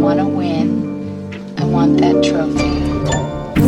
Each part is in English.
wanna win. I want that trophy.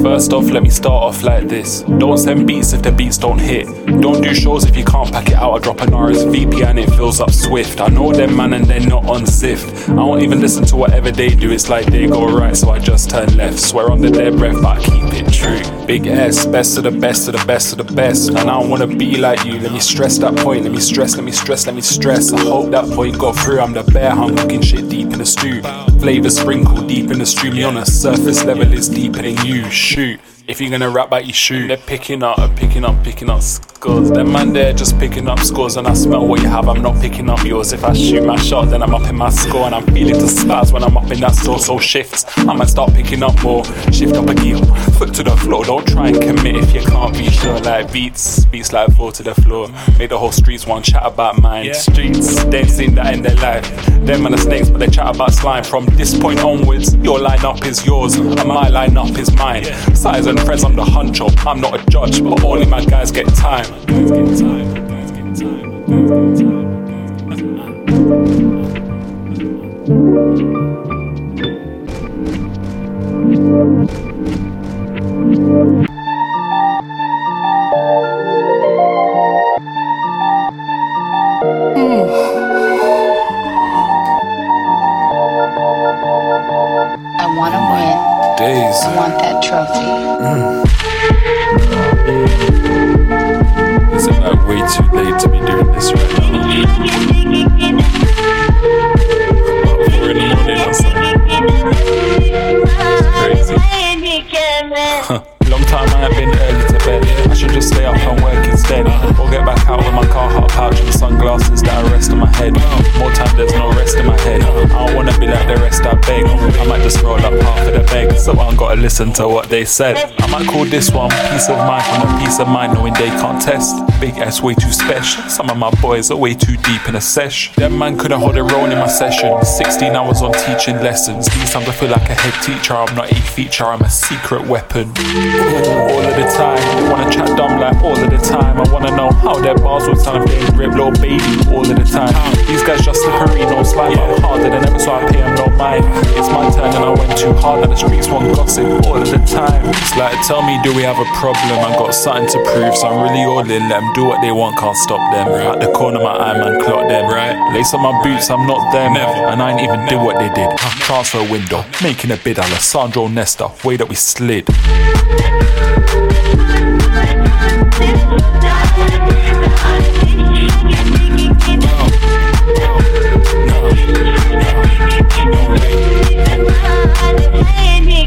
First off, let me start off like this. Don't send beats if the beats don't hit. Don't do shows if you can't pack it out. I drop an RSVP and it fills up swift. I know them man and they're not on Zift. I won't even listen to whatever they do. It's like they go right, so I just turn left. Swear under their breath, but I keep it true. Big S, best of the best of the best of the best. And I don't wanna be like you. Let me stress that point. Let me stress, let me stress, let me stress. I hope that point got through. I'm the bear, I'm cooking shit deep in the stew. Flavor sprinkled deep in the stream. On a surface level is deeper than you. Shoot. If you're gonna rap about your shoe, they're picking up, picking up, picking up scores. Them man there just picking up scores, and I smell what you have. I'm not picking up yours. If I shoot my shot, then I'm up in my score, and I'm feeling the stars when I'm up in that store. So shifts, I might start picking up more. Shift up a gear, foot to the floor. Don't try and commit if you can't be sure. Like beats, beats like fall to the floor. Make the whole streets want chat about mine. Streets, they ain't seen that in their life. Them and the snakes, but they chat about slime. From this point onwards, your lineup is yours, and my lineup is mine. Size and friends, I'm the huncho. I'm not a judge, but only my guys get time. Time. I win. I want that trophy. It's about way too late to be doing this right now. About four in the morning or something. Crazy. Long time I ain't been early to bed. I should just stay up and work instead. Or get back out with my car, Carhartt pouch and sunglasses that rest on my head. More time, there's no rest in my head. I don't wanna be like the rest, I beg. I might just roll up half of the bag, so I gotta listen to what they said. I might call this one peace of mind from a peace of mind, knowing they can't test. Big ass way too special. Some of my boys are way too deep in a sesh. That man couldn't hold their own in my session. 16 hours on teaching lessons. These times I feel like a head teacher. I'm not a feature, I'm a secret weapon. All of the time, wanna chat dumb like all of the time. I wanna know how their bars would sound if they rip little baby all of the time. These guys just slippery, no slime. I'm harder than ever, so I pay them no mind. It's my turn and I went too hard, and the streets want gossip all of the time. It's like, tell me, do we have a problem? I got something to prove, so I'm really all in. Them do what they want, can't stop them. At the corner, my eye man clock them. Right. Lace up my boots, I'm not them. And I ain't even did what they did. Transfer window, making a bid. Alessandro Nesta, way that we slid.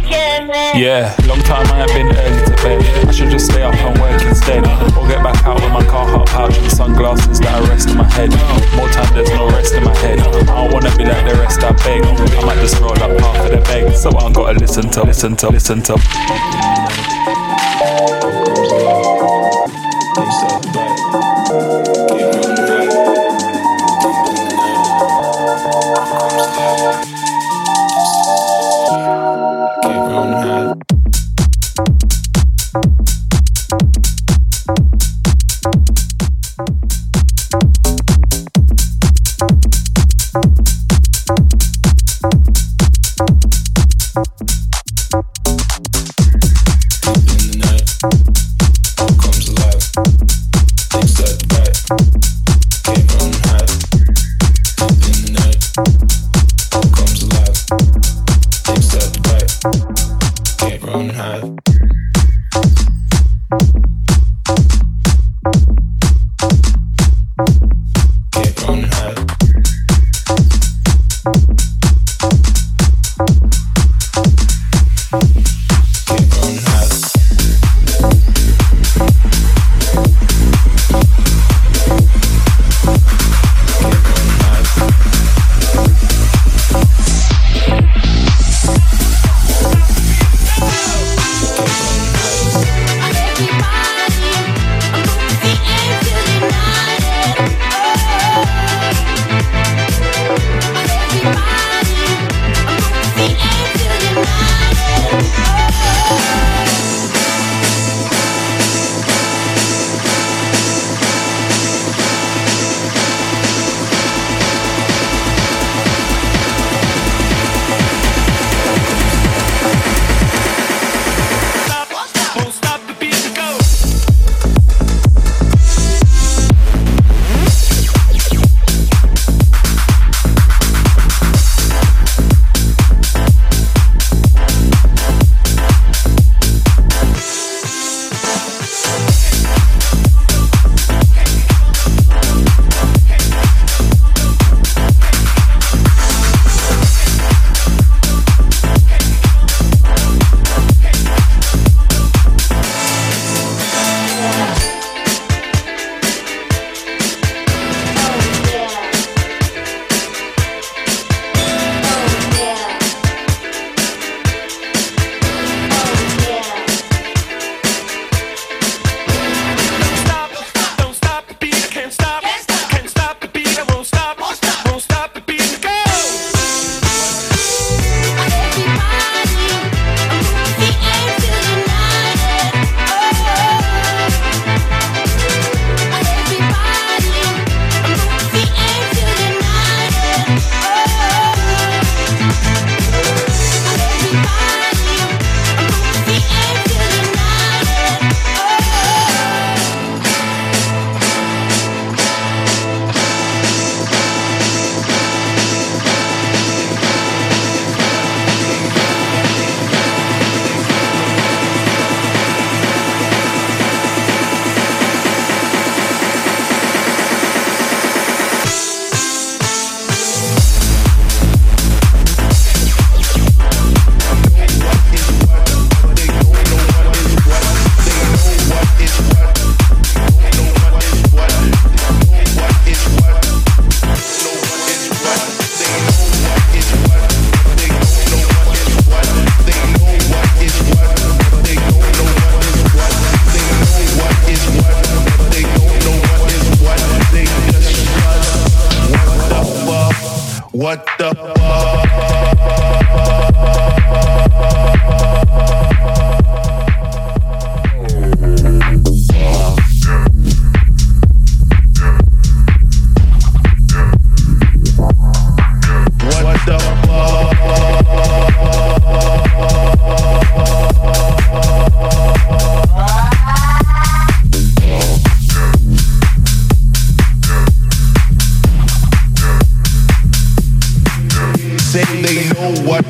Yeah, long time I have been early to bed. I should just stay up and work instead. Or get back out with my Carhartt pouch and sunglasses that are rest in my head. More time, there's no rest in my head. I don't wanna be like the rest, I beg. I might just roll up half of the bag, so I ain't gotta listen to, listen to, listen to.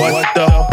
What the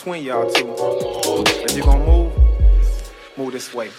between y'all two. If you're gonna move, move this way.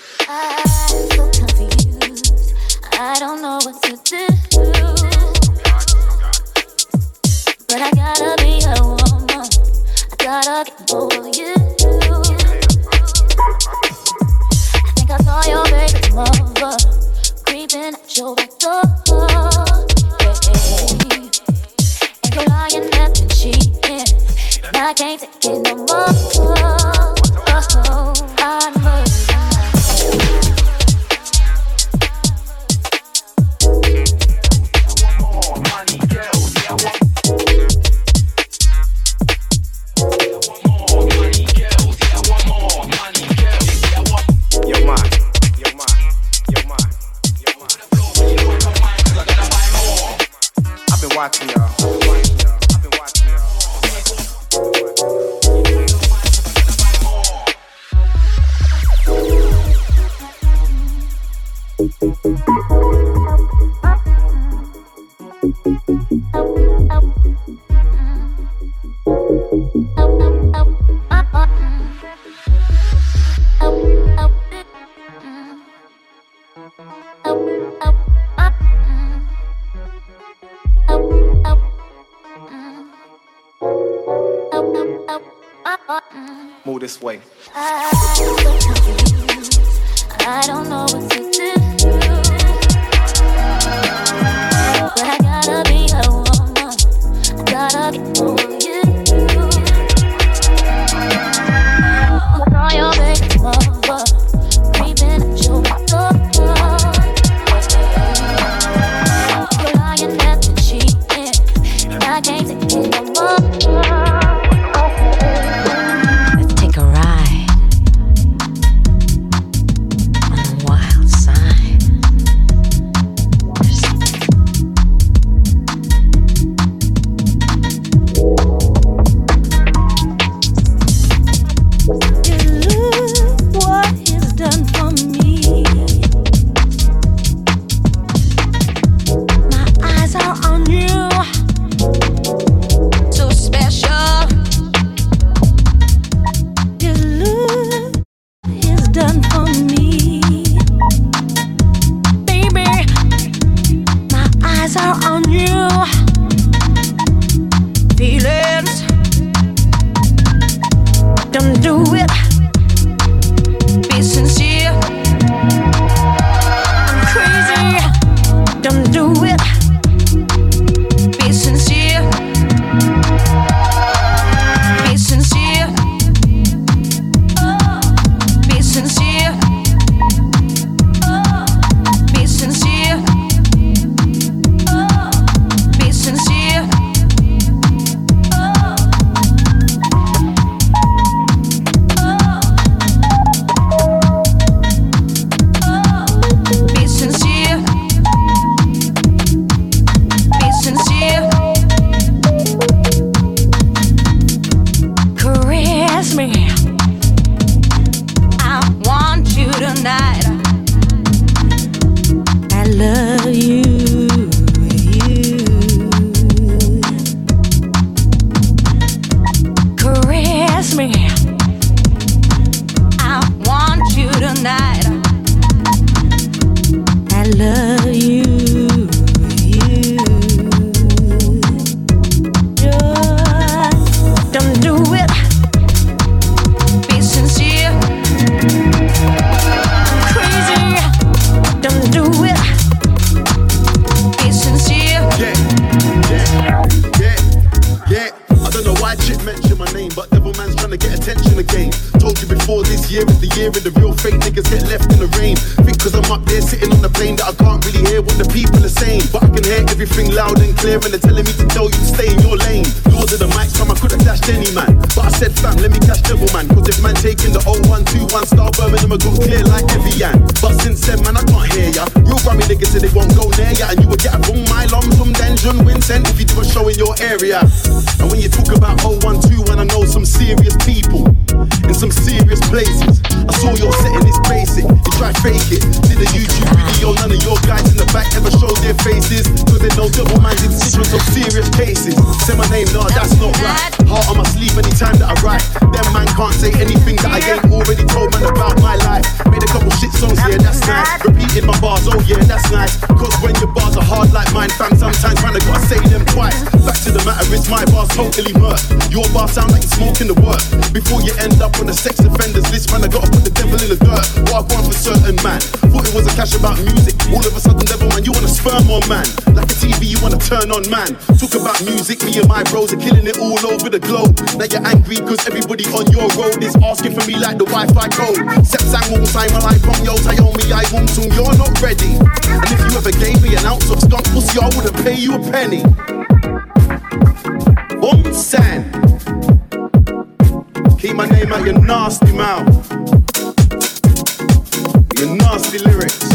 on man. Talk about music, me and my bros are killing it all over the globe. Now you're angry cause everybody on your road is asking for me like the Wi-Fi code. Sepsang will time my life on yo, Tayomi, I won't soon, you're not ready. And if you ever gave me an ounce of skunk pussy, I wouldn't pay you a penny. Boom sand. Keep my name out your nasty mouth. Your nasty lyrics.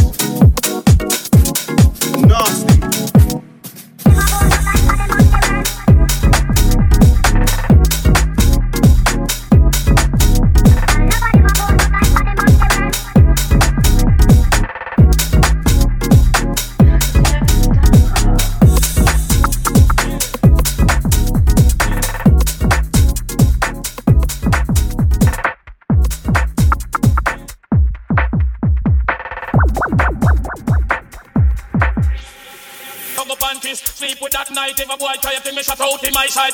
Out in my know,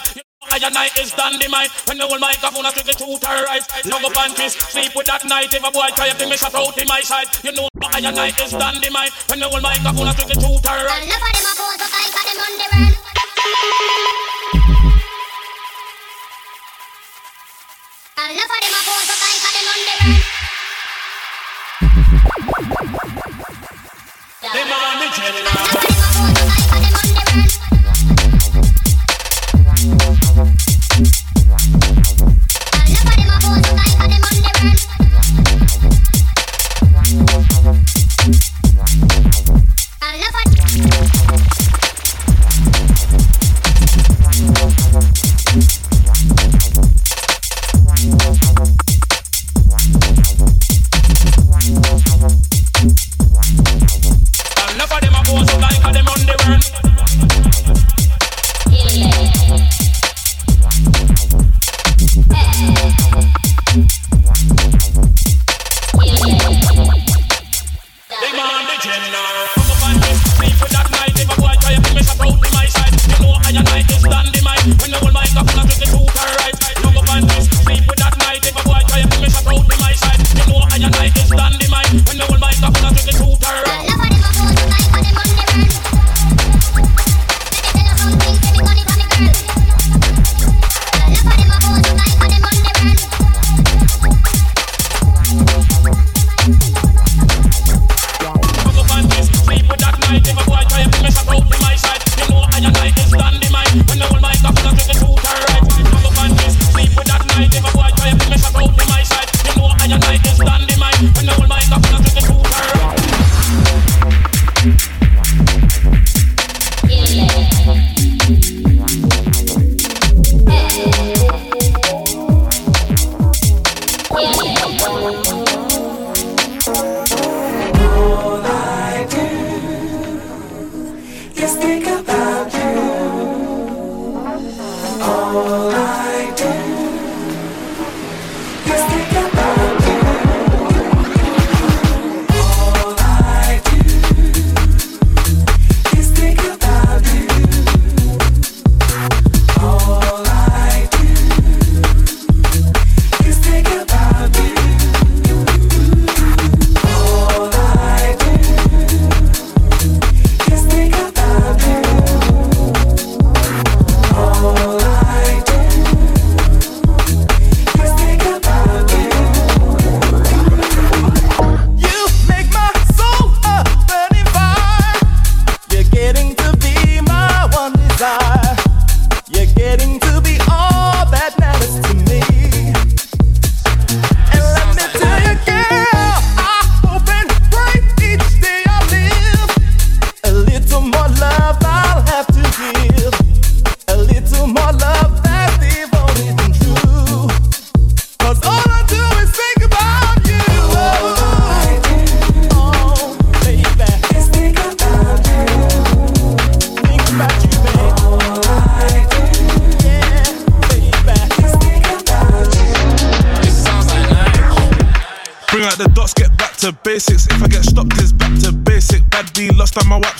I and night is dynamite. When the whole microphone has to get to terrorize. Love up panties. Sleep with that night. If a boy try to me shut out in my side. You know, I and night is dynamite. When the whole microphone has to get to terrorize. Enough of them a pose up like them on the run. Enough of them a pose up like them on the run. Them are me general. Enough of them a pose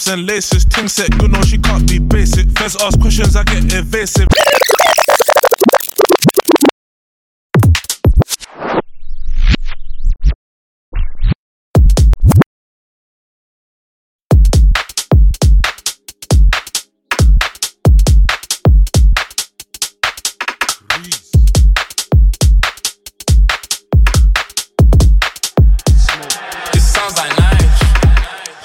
and laces. Ting set, you know she can't be basic. Feds ask questions, I get evasive.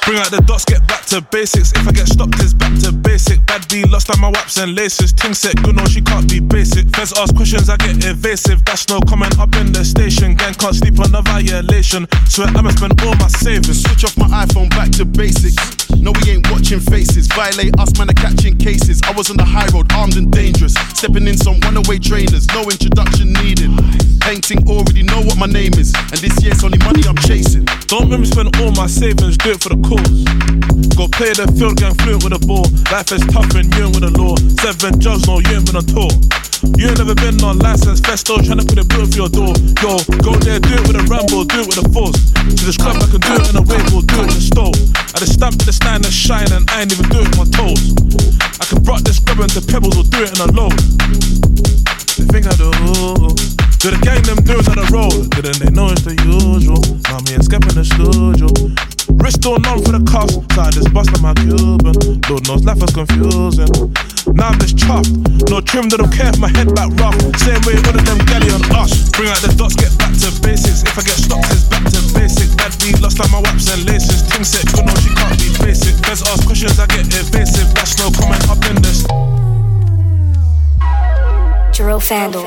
Bring out the dots, get back to basics. If I get stopped, it's back to basic. Bad B lost on my waps and laces. Ting set, good no, she can't be basic. Feds ask questions, I get evasive. That's no comment up in the station. Gang can't sleep on a violation. Swear I'ma spend all my savings. Switch off my iPhone back to basics. No, we ain't watching faces. Violate us, man, are catching cases. I was on the high road, armed and dangerous. Stepping in some runaway trainers, no introduction needed. Painting already know what my name is. And this year's only money I'm chasing. Don't make me spend all my savings, do it for the cause. Go play the field, gang fluent with the ball. Life is tough and you ain't with the law. Seven jobs, no, you ain't been on tour. You ain't never been on license, festo, trying to put a bill for your door. Yo, go there, do it with a Rambo, do it with a force. To this club, I can do it in a wave, or do it in a stove. I just stamp the stand and shine, and I ain't even do it with my toes. I can brought this burn to pebbles or do it in a load. They think I do. Do the gang them doing at the road? Didn't they know it's the usual? Me and Skep in the studio. Wrist all numb for the cost. so I just bust like my Cuban. Lord knows life was confusing. Now I'm just chuffed, no trim, they don't care if my head back rough. Same way all of them galley on us. Bring out the dots, get back to basics. If I get stopped, it's back to basic. Bad be lost like my waps and laces. Ting set, good no, she can't be basic. Let's ask questions, I get evasive. That's no comment up in this. Jerome Fandle.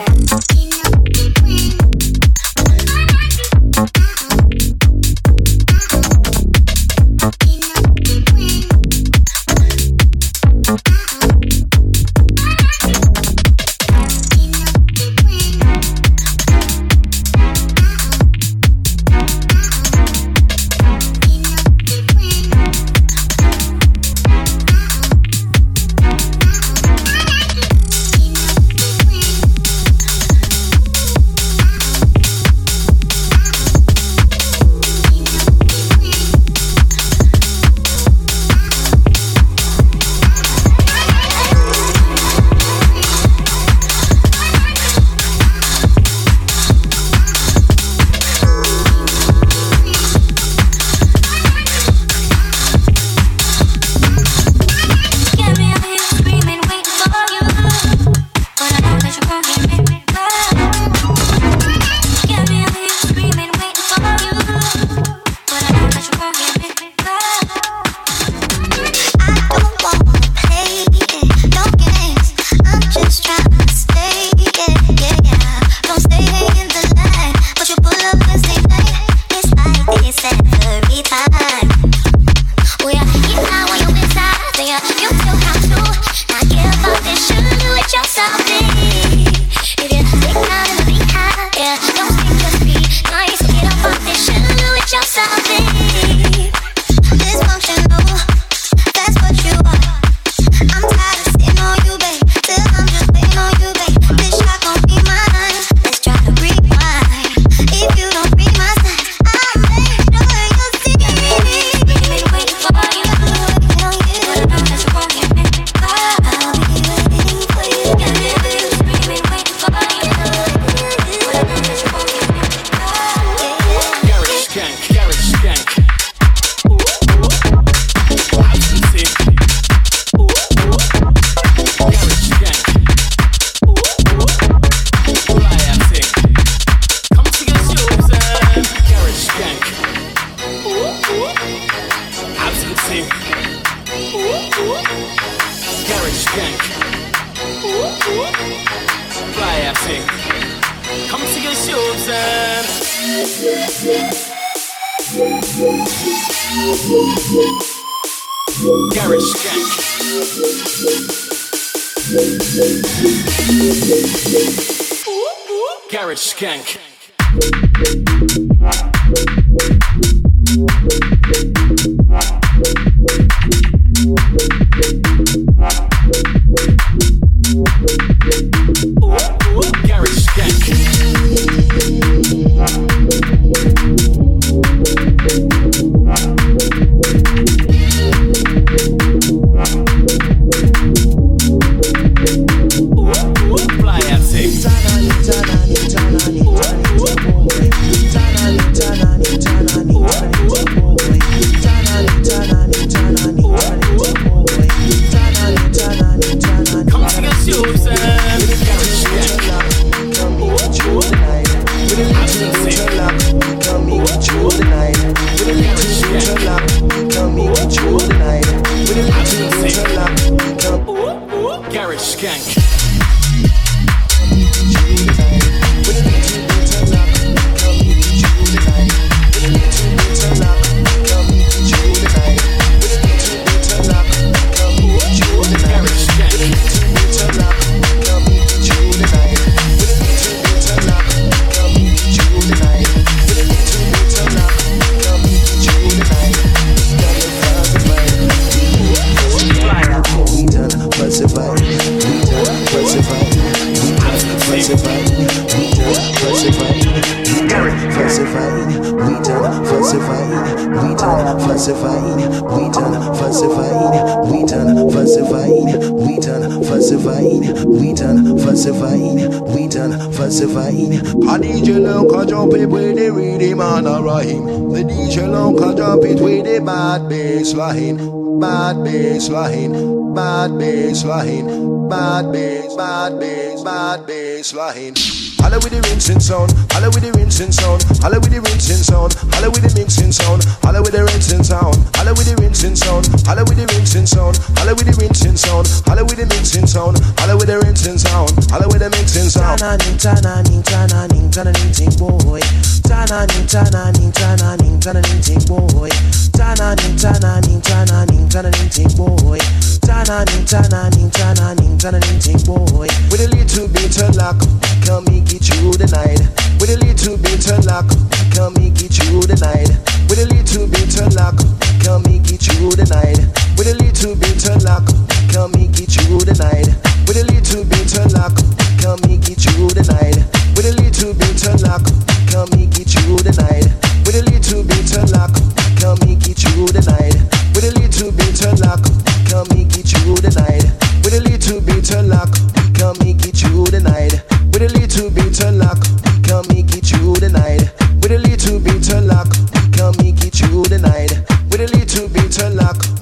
Sound, holla with the mixing sound. Tana ning tana ning tana ning tana ning ting boy. Tana ning tana ning tana ning tana ning ting boy. Tana ning tana ning tana ning tana ning ting boy. Tana ning tana ning tana ning tana ning ting boy. With a little bit of luck, come me get you tonight. With a little bit of luck, come me get you tonight. With a little bit of luck, come me get you tonight. With a little bit of luck, come me get you tonight. With a little bit of luck, come me get you tonight. With a little bit of luck, come me get you tonight. With a little bit of luck, come me get you tonight. With a little bit of luck, come me get you tonight. With a little bit of luck, come me get you tonight. With a little bit of luck, come me get you tonight. With a you tonight. With a little bit of luck,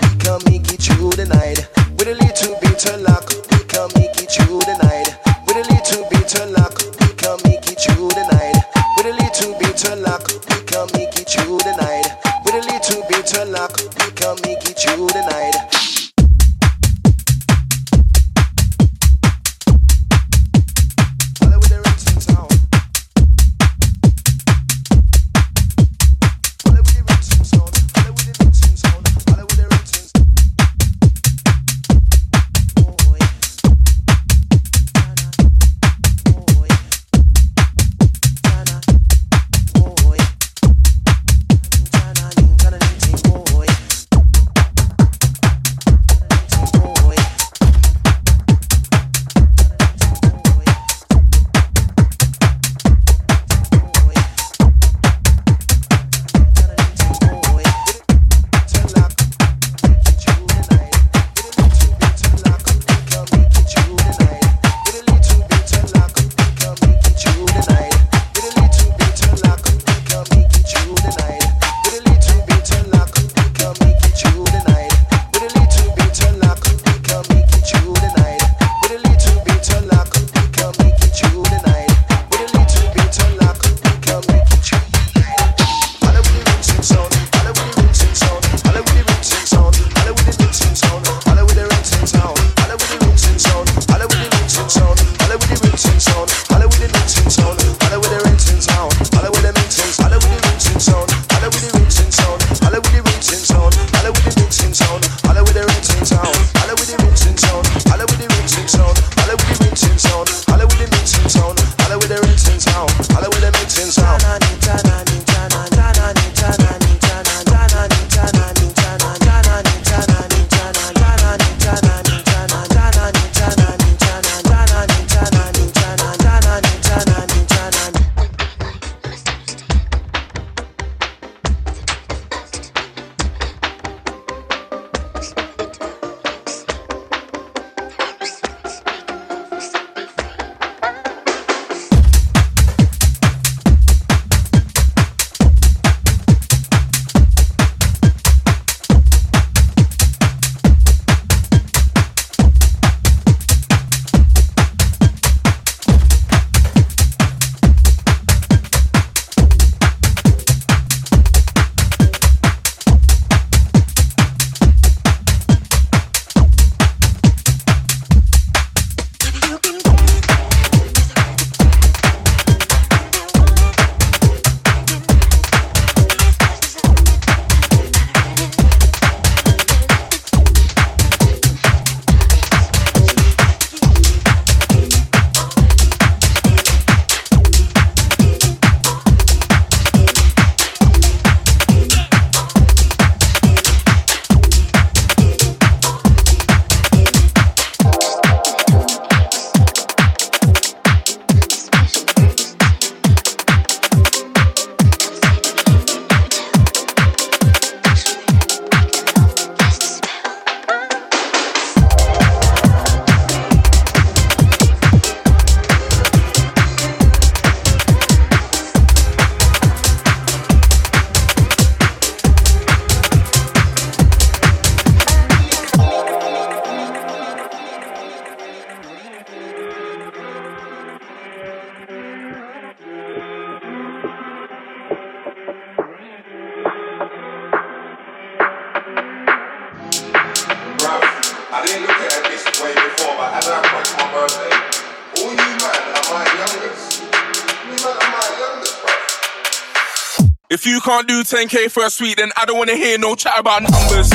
do 10k for a suite, then I don't wanna hear no chat about numbers.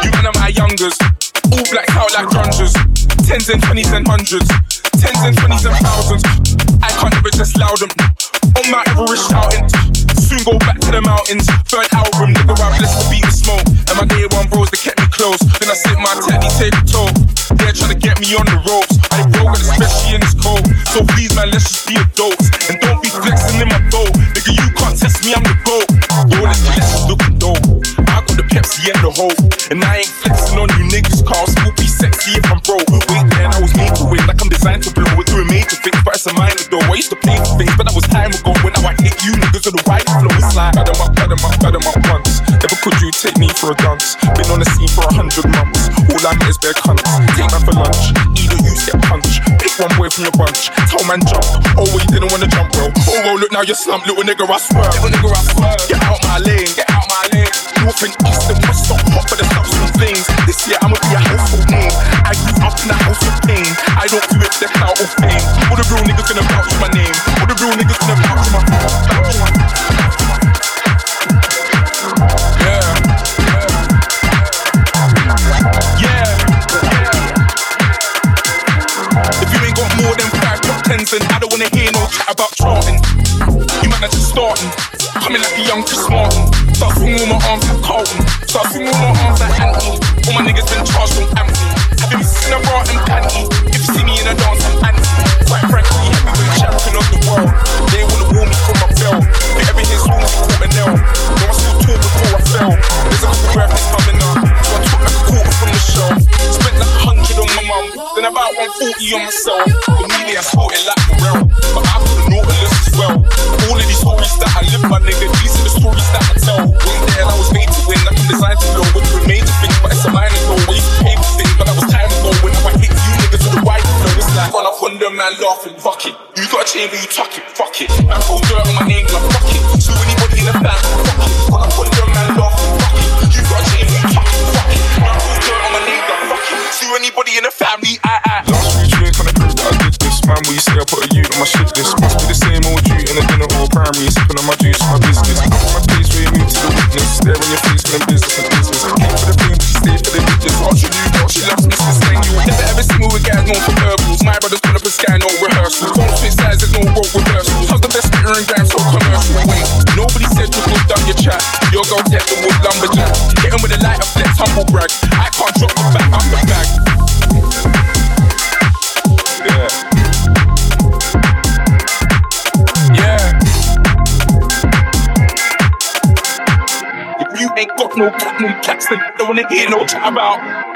You man are my youngers, all blacked out like grungers. Tens and twenties and hundreds, tens and twenties and thousands. I can't ever just loud them. On my Everest shouting. Soon go back to the mountains. Third album, nigga, I blessed the beat with smoke. And my day one bros, they kept me close. Then I sit my technique, take a toll. They're trying to get me on the ropes. I ain't broken, especially in this cold. So please, man, let's just be adults. And don't be flexing in my boat. Nigga, you can't test me, I'm the GOAT. Pepsi and the. And I ain't flexing on you niggas. Still be sexy if I'm broke. Wait, man, I was made to win. Like I'm designed to blow it through a major thing. But it's a minor though. I used to play for things, but that was time ago. When now I hit you niggas on the right flow. It's like, up, bad 'em up, bad 'em up once. Never could you take me for a dance. Been on the scene for a hundred months. All I get is bare cunts. Take man for lunch. Either you get punched. Pick one boy from your bunch. Tell man jump. Oh, well, you didn't wanna jump, bro. Oh, well, look now you're slumped. Little nigga, I swear. Little nigga, I swear. Get out my lane. Get out my lane. North and east and This year I'ma be a household name. I grew up in a house of pain. I don't do it the clout or fame. All the real niggas gonna vouch for my name. All the real niggas gonna vouch for my for my Yeah. If you ain't got more than five top tens, then I don't wanna hear no chat about charting. You man are just starting, coming like a young Chris Martin. Start swinging all my arms like Carlton, start swinging all my arms like Anthony. All my niggas been charged from Anthony. Have you seen a bra and panty? If you see me in a dance, I'm anti. Quite frankly, heavyweight champion of the world. They wanna woo me from my. But every hit soon as caught a nail. No, I still talk before I fell. There's a couple graphics coming up, so I took like a quarter from the show. Spent like a hundred on my mum, then about 140 on myself. Immediately I sport it like Pharrell, but I put the Nautilus well. All of these stories that I live, my nigga, these are the stories that I tell. Way there, I was made to win, like I'm designed to blow, which were major things, but it's a minor goal. Where you pay for things, but I was time ago when I hit you niggas with the white flow. It's like run up on them, man, laughing, fuck it. You got a chain, but you tuck it, fuck it. Man, throw dirt on my name, like fuck it. Sue anybody in the band, fuck it. Run up on them, man, laughing, fuck it. You got a chain, but you tuck it, fuck it. Man, throw dirt on my name, like fuck it. Sue anybody in the family, I, don't hear no chat about.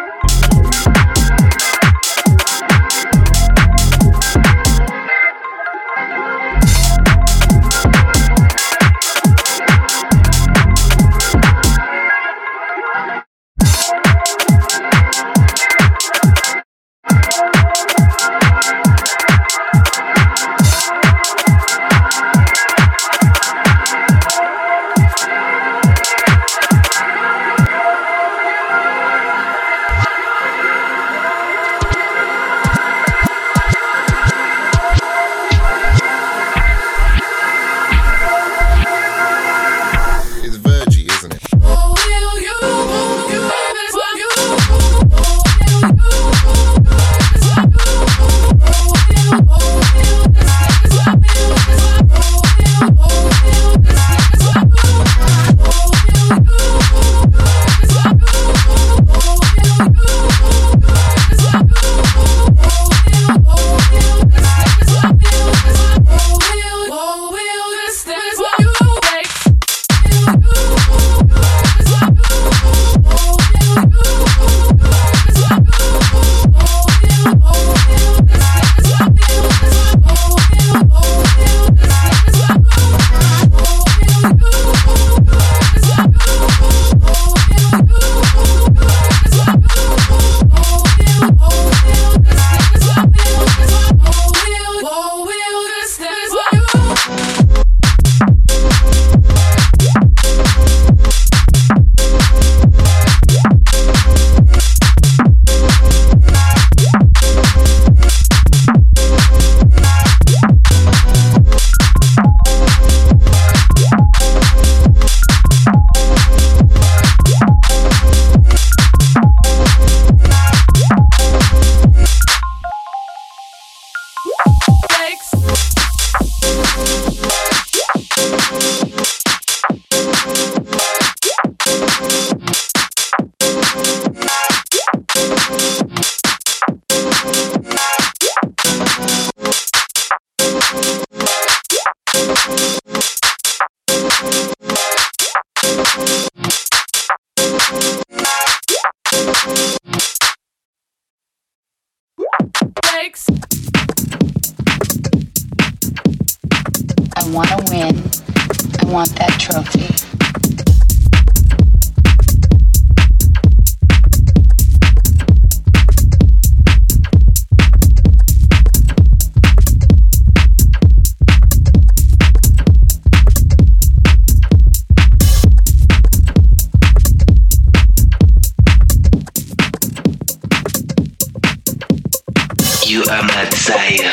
Are my desire.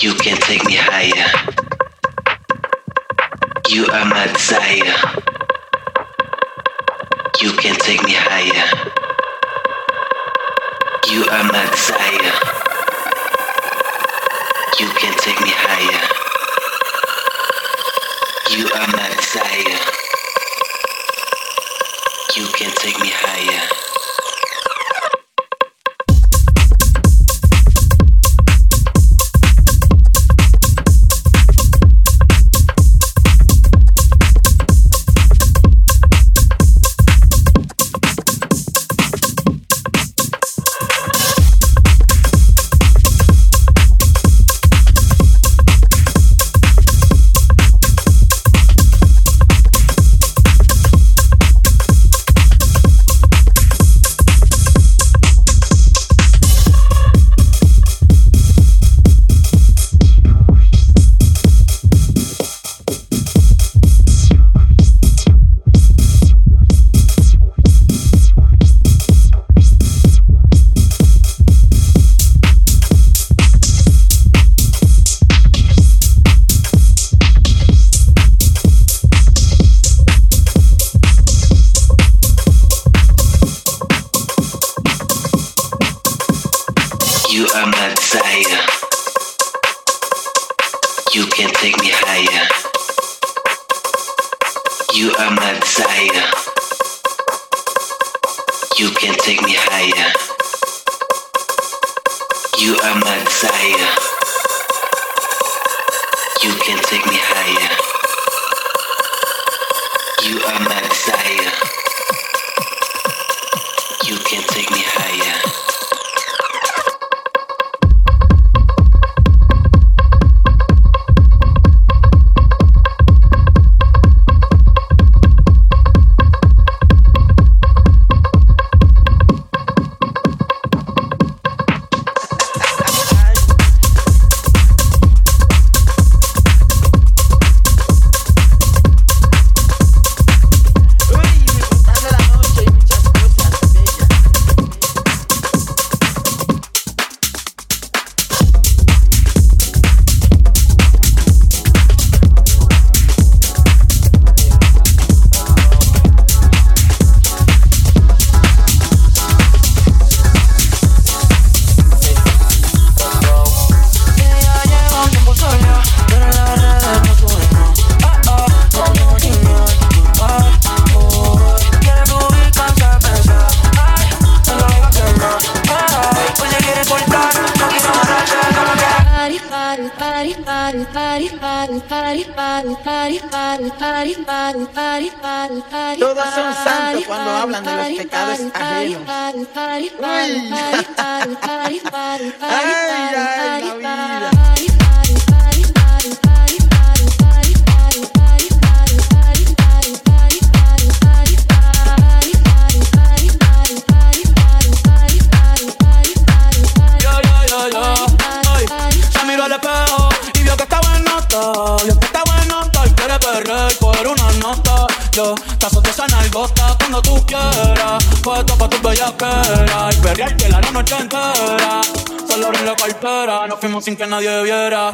You can take me higher. You are my desire. You can take me higher. You are my desire. You can take me higher. You are my desire. You can take me higher. Esa nalgota cuando tú quieras. Puesto pa' tu bellaquera y perrear que la noche entera. Solo en la cartera, nos fuimos sin que nadie viera.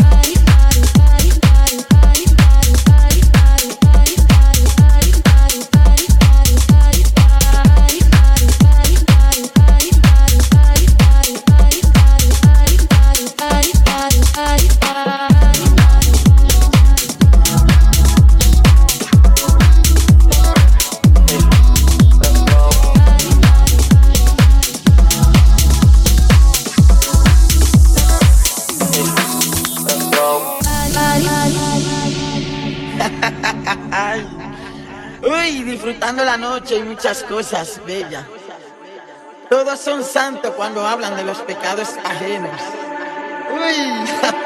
La noche y muchas cosas bellas. Todos son santos cuando hablan de los pecados ajenos.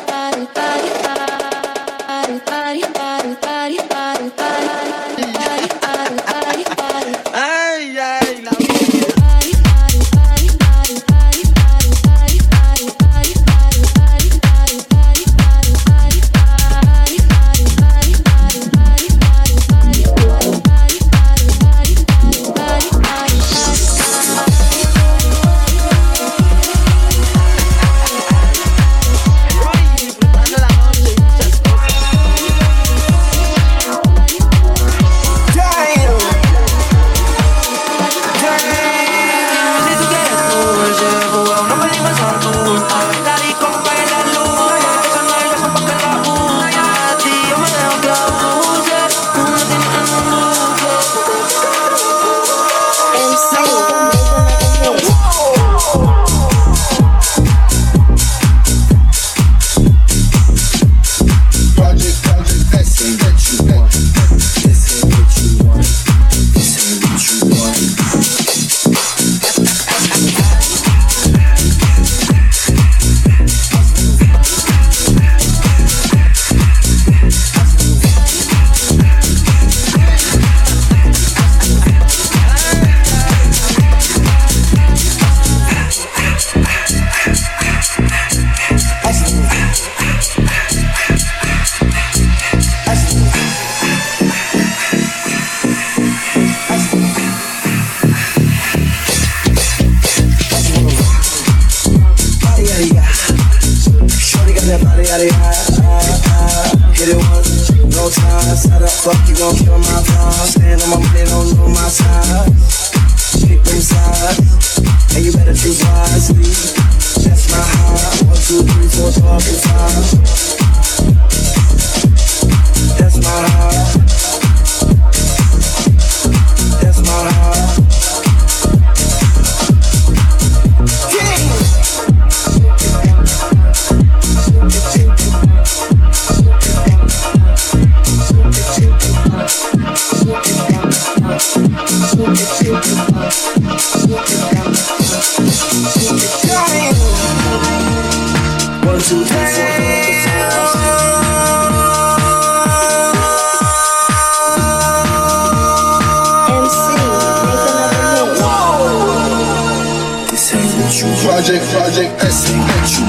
Project, project, this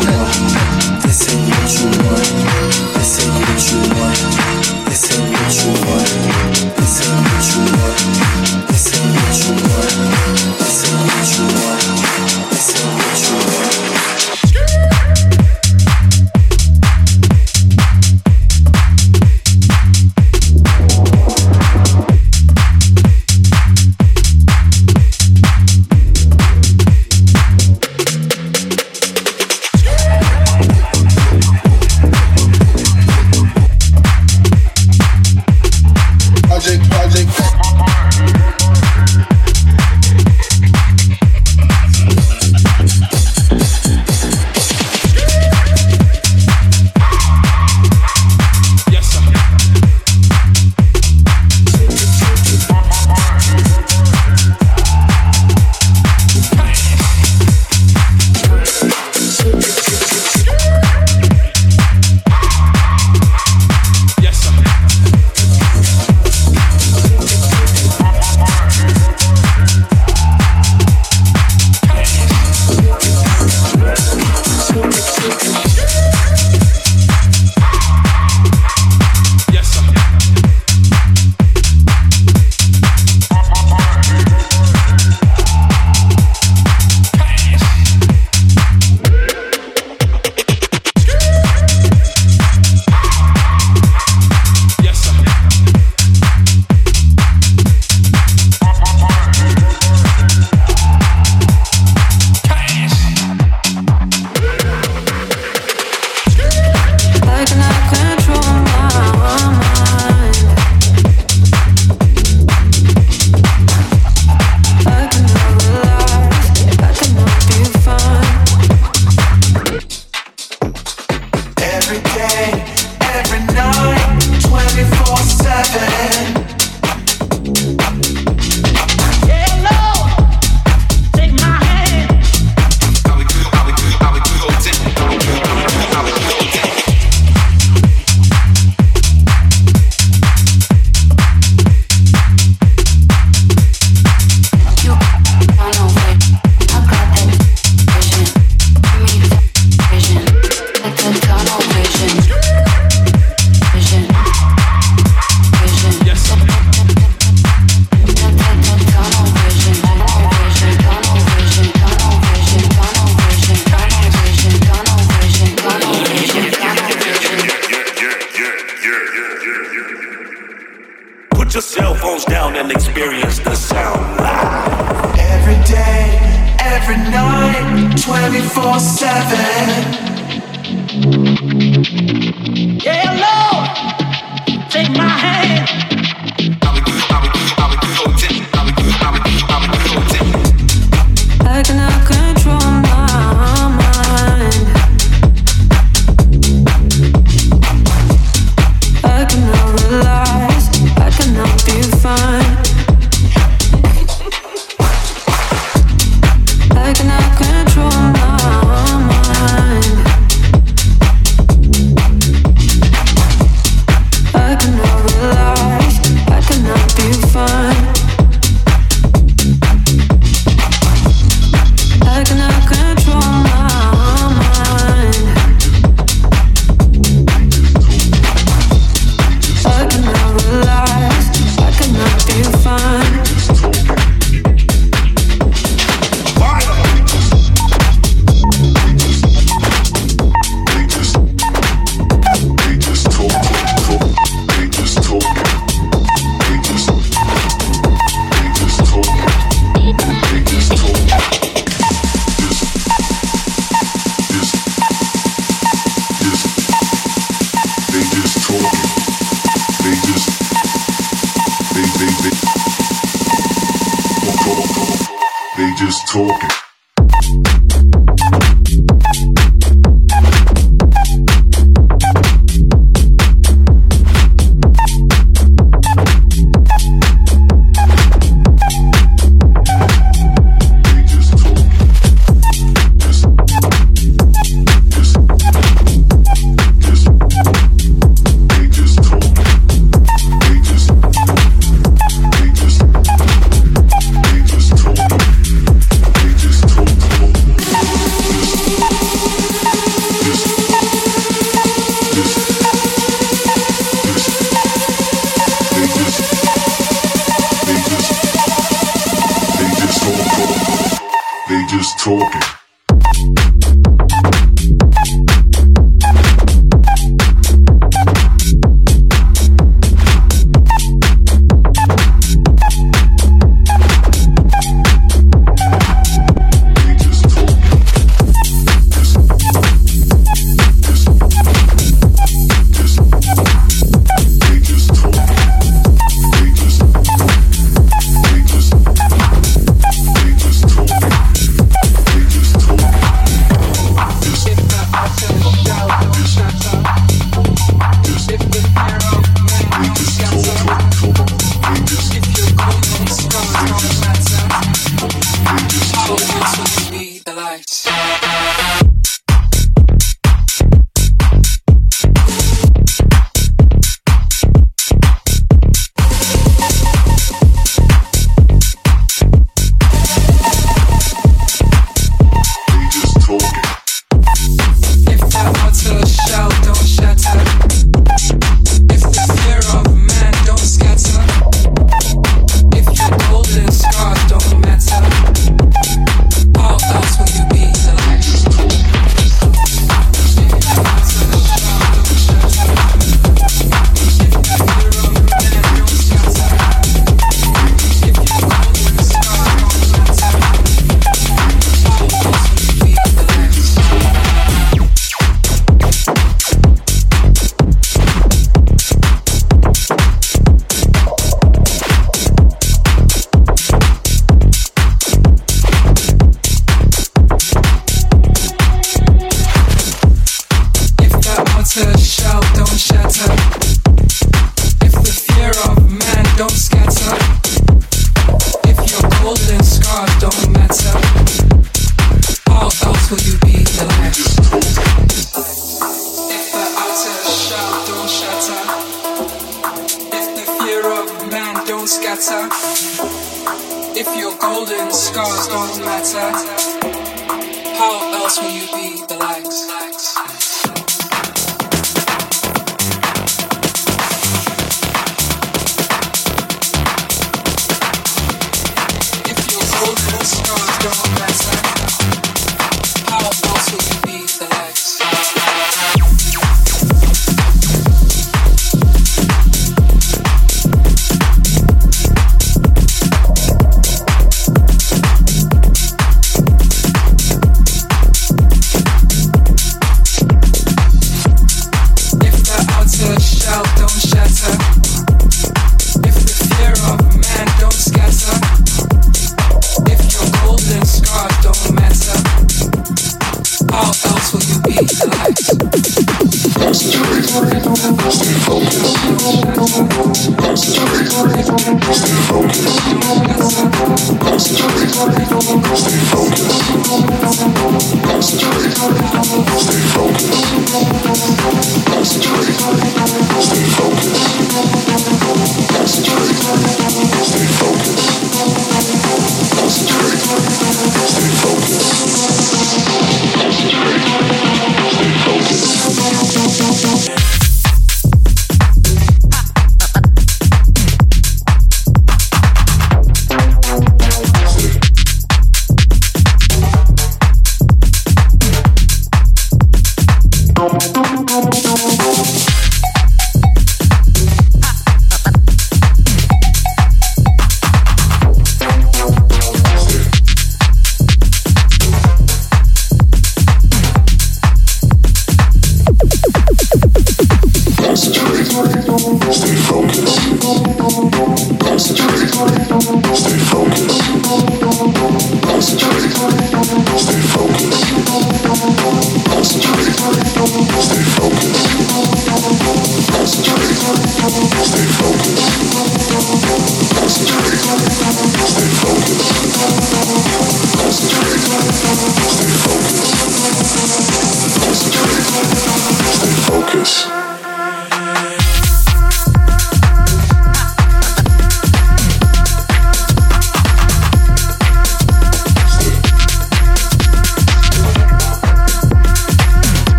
golden scars don't matter. How else will you be the likes?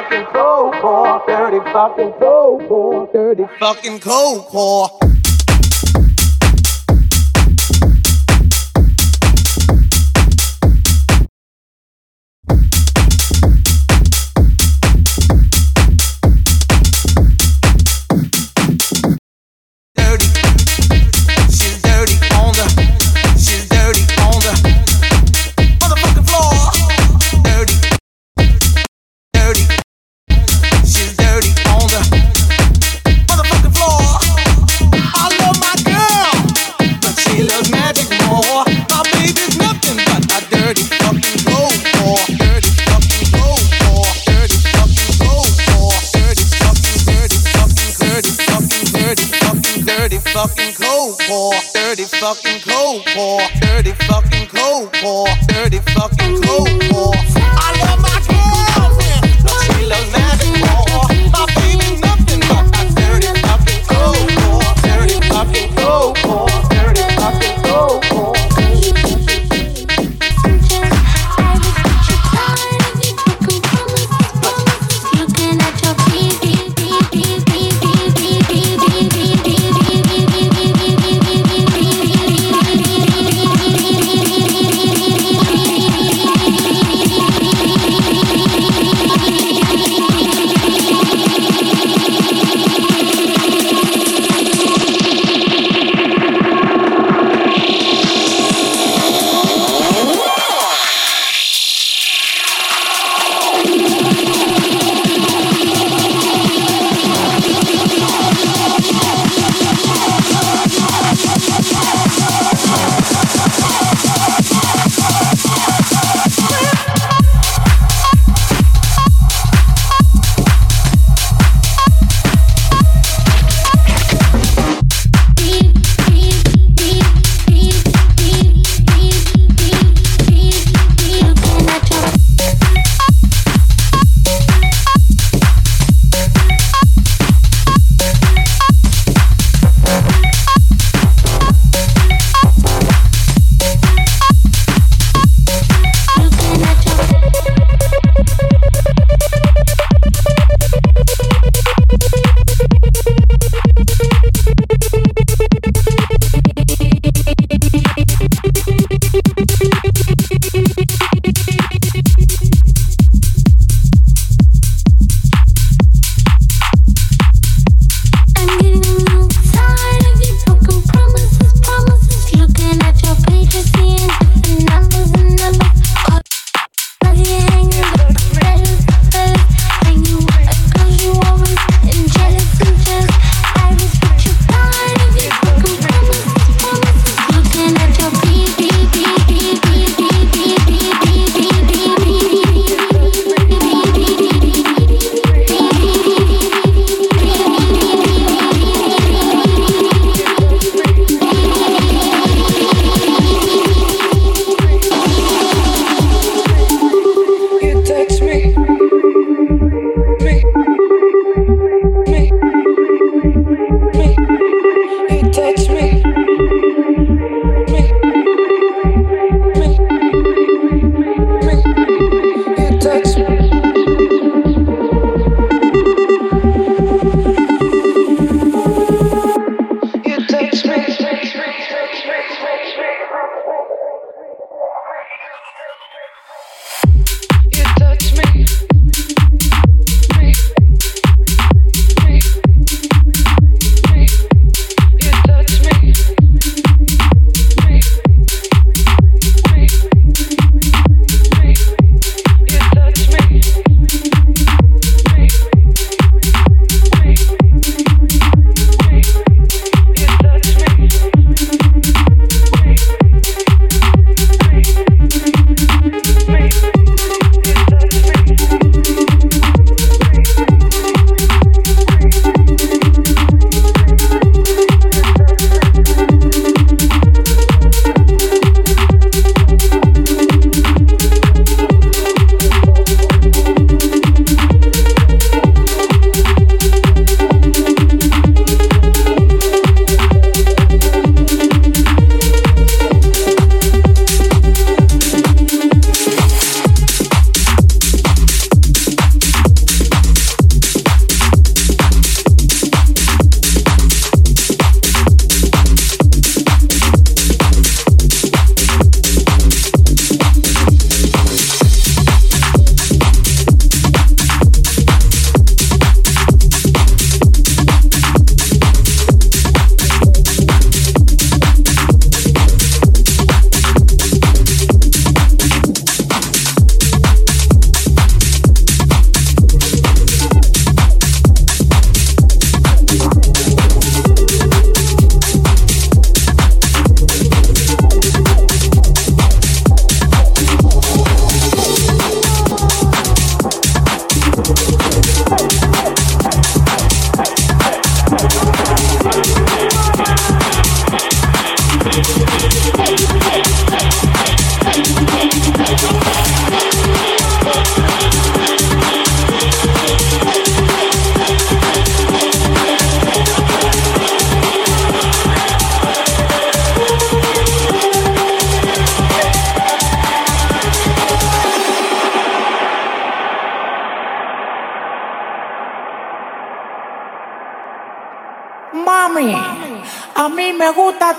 fucking cold core, dirty fucking cold core, dirty fucking cold core.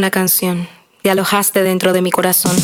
una canción. Te alojaste dentro de mi corazón.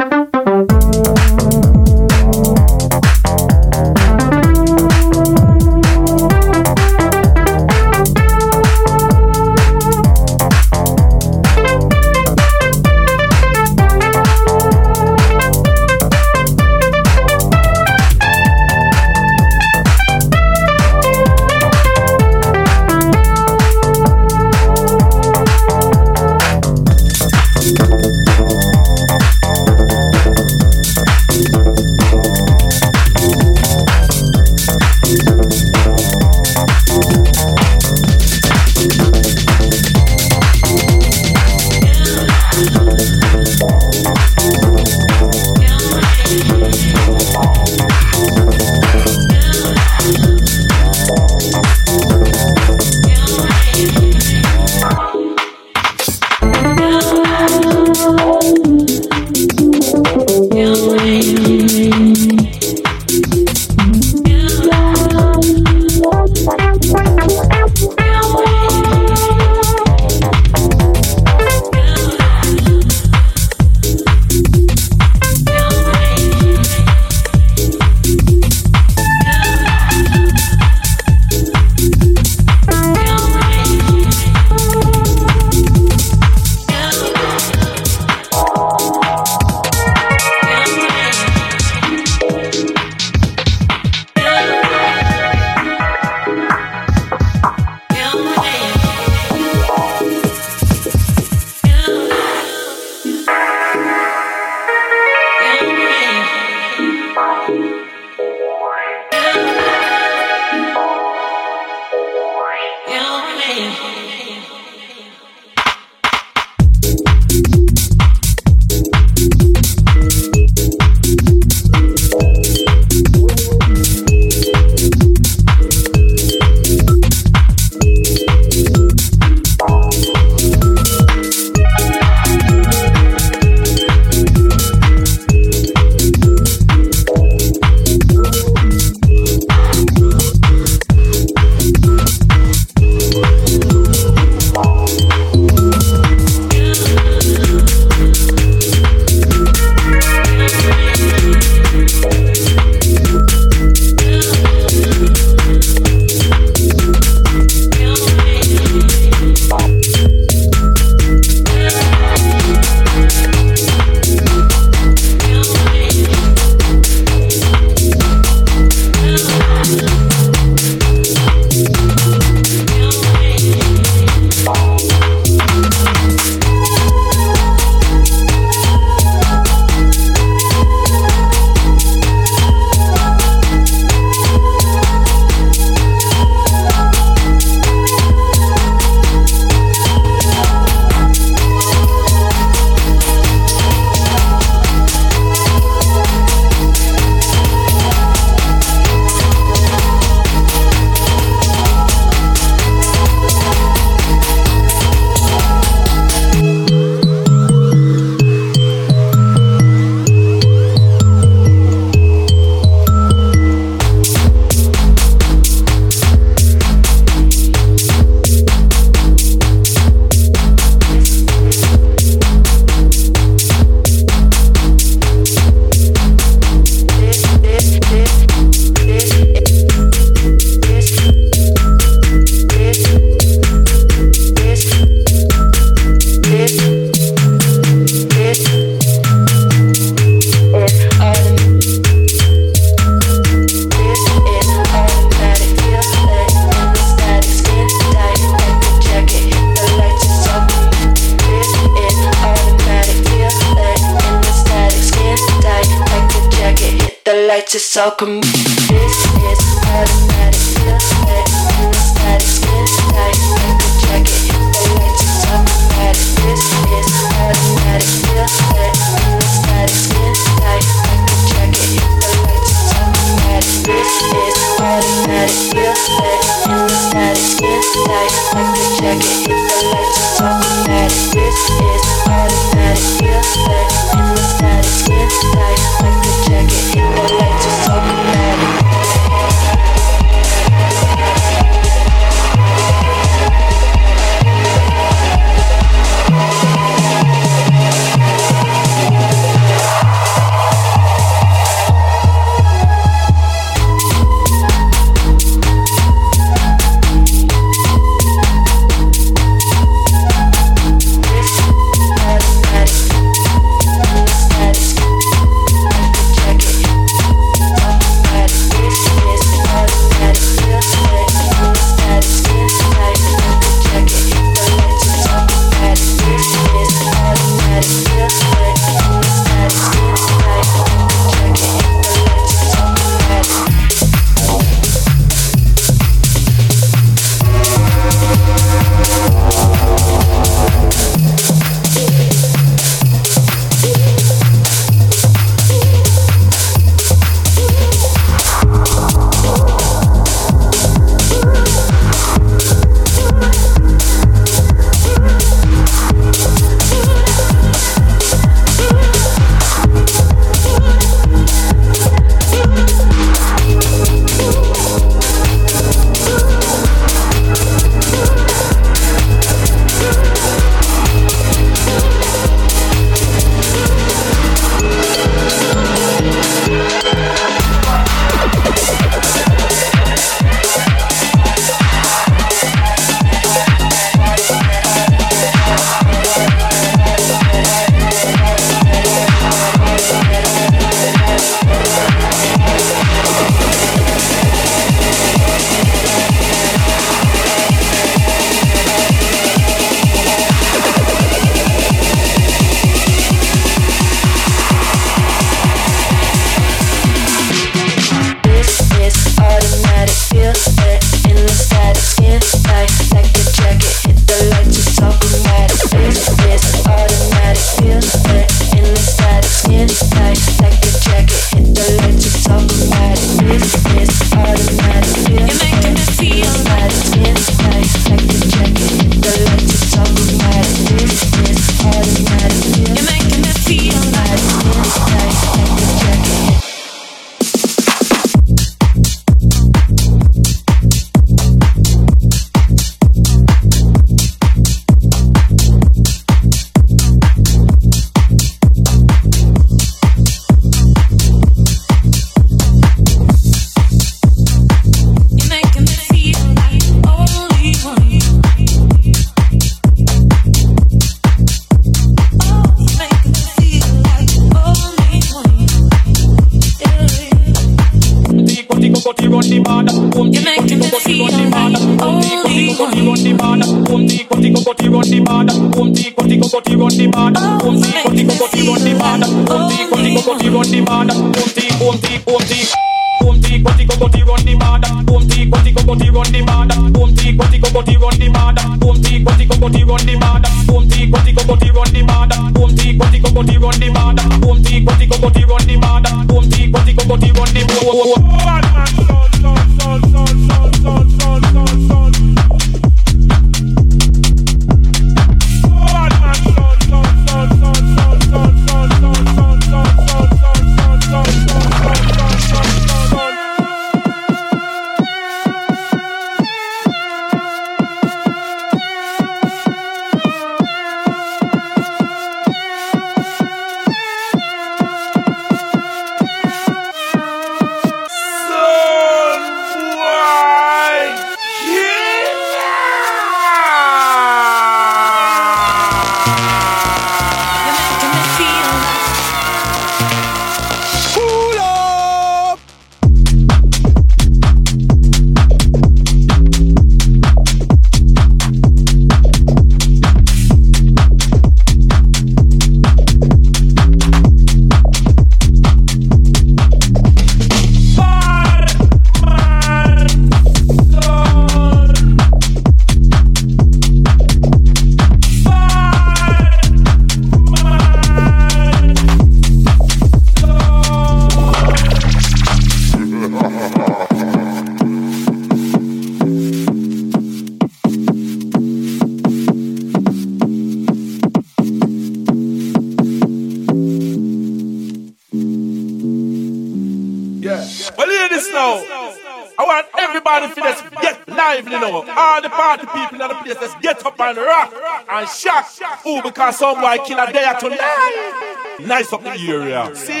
Cause somewhere I kill a day tonight. Nice up the area. See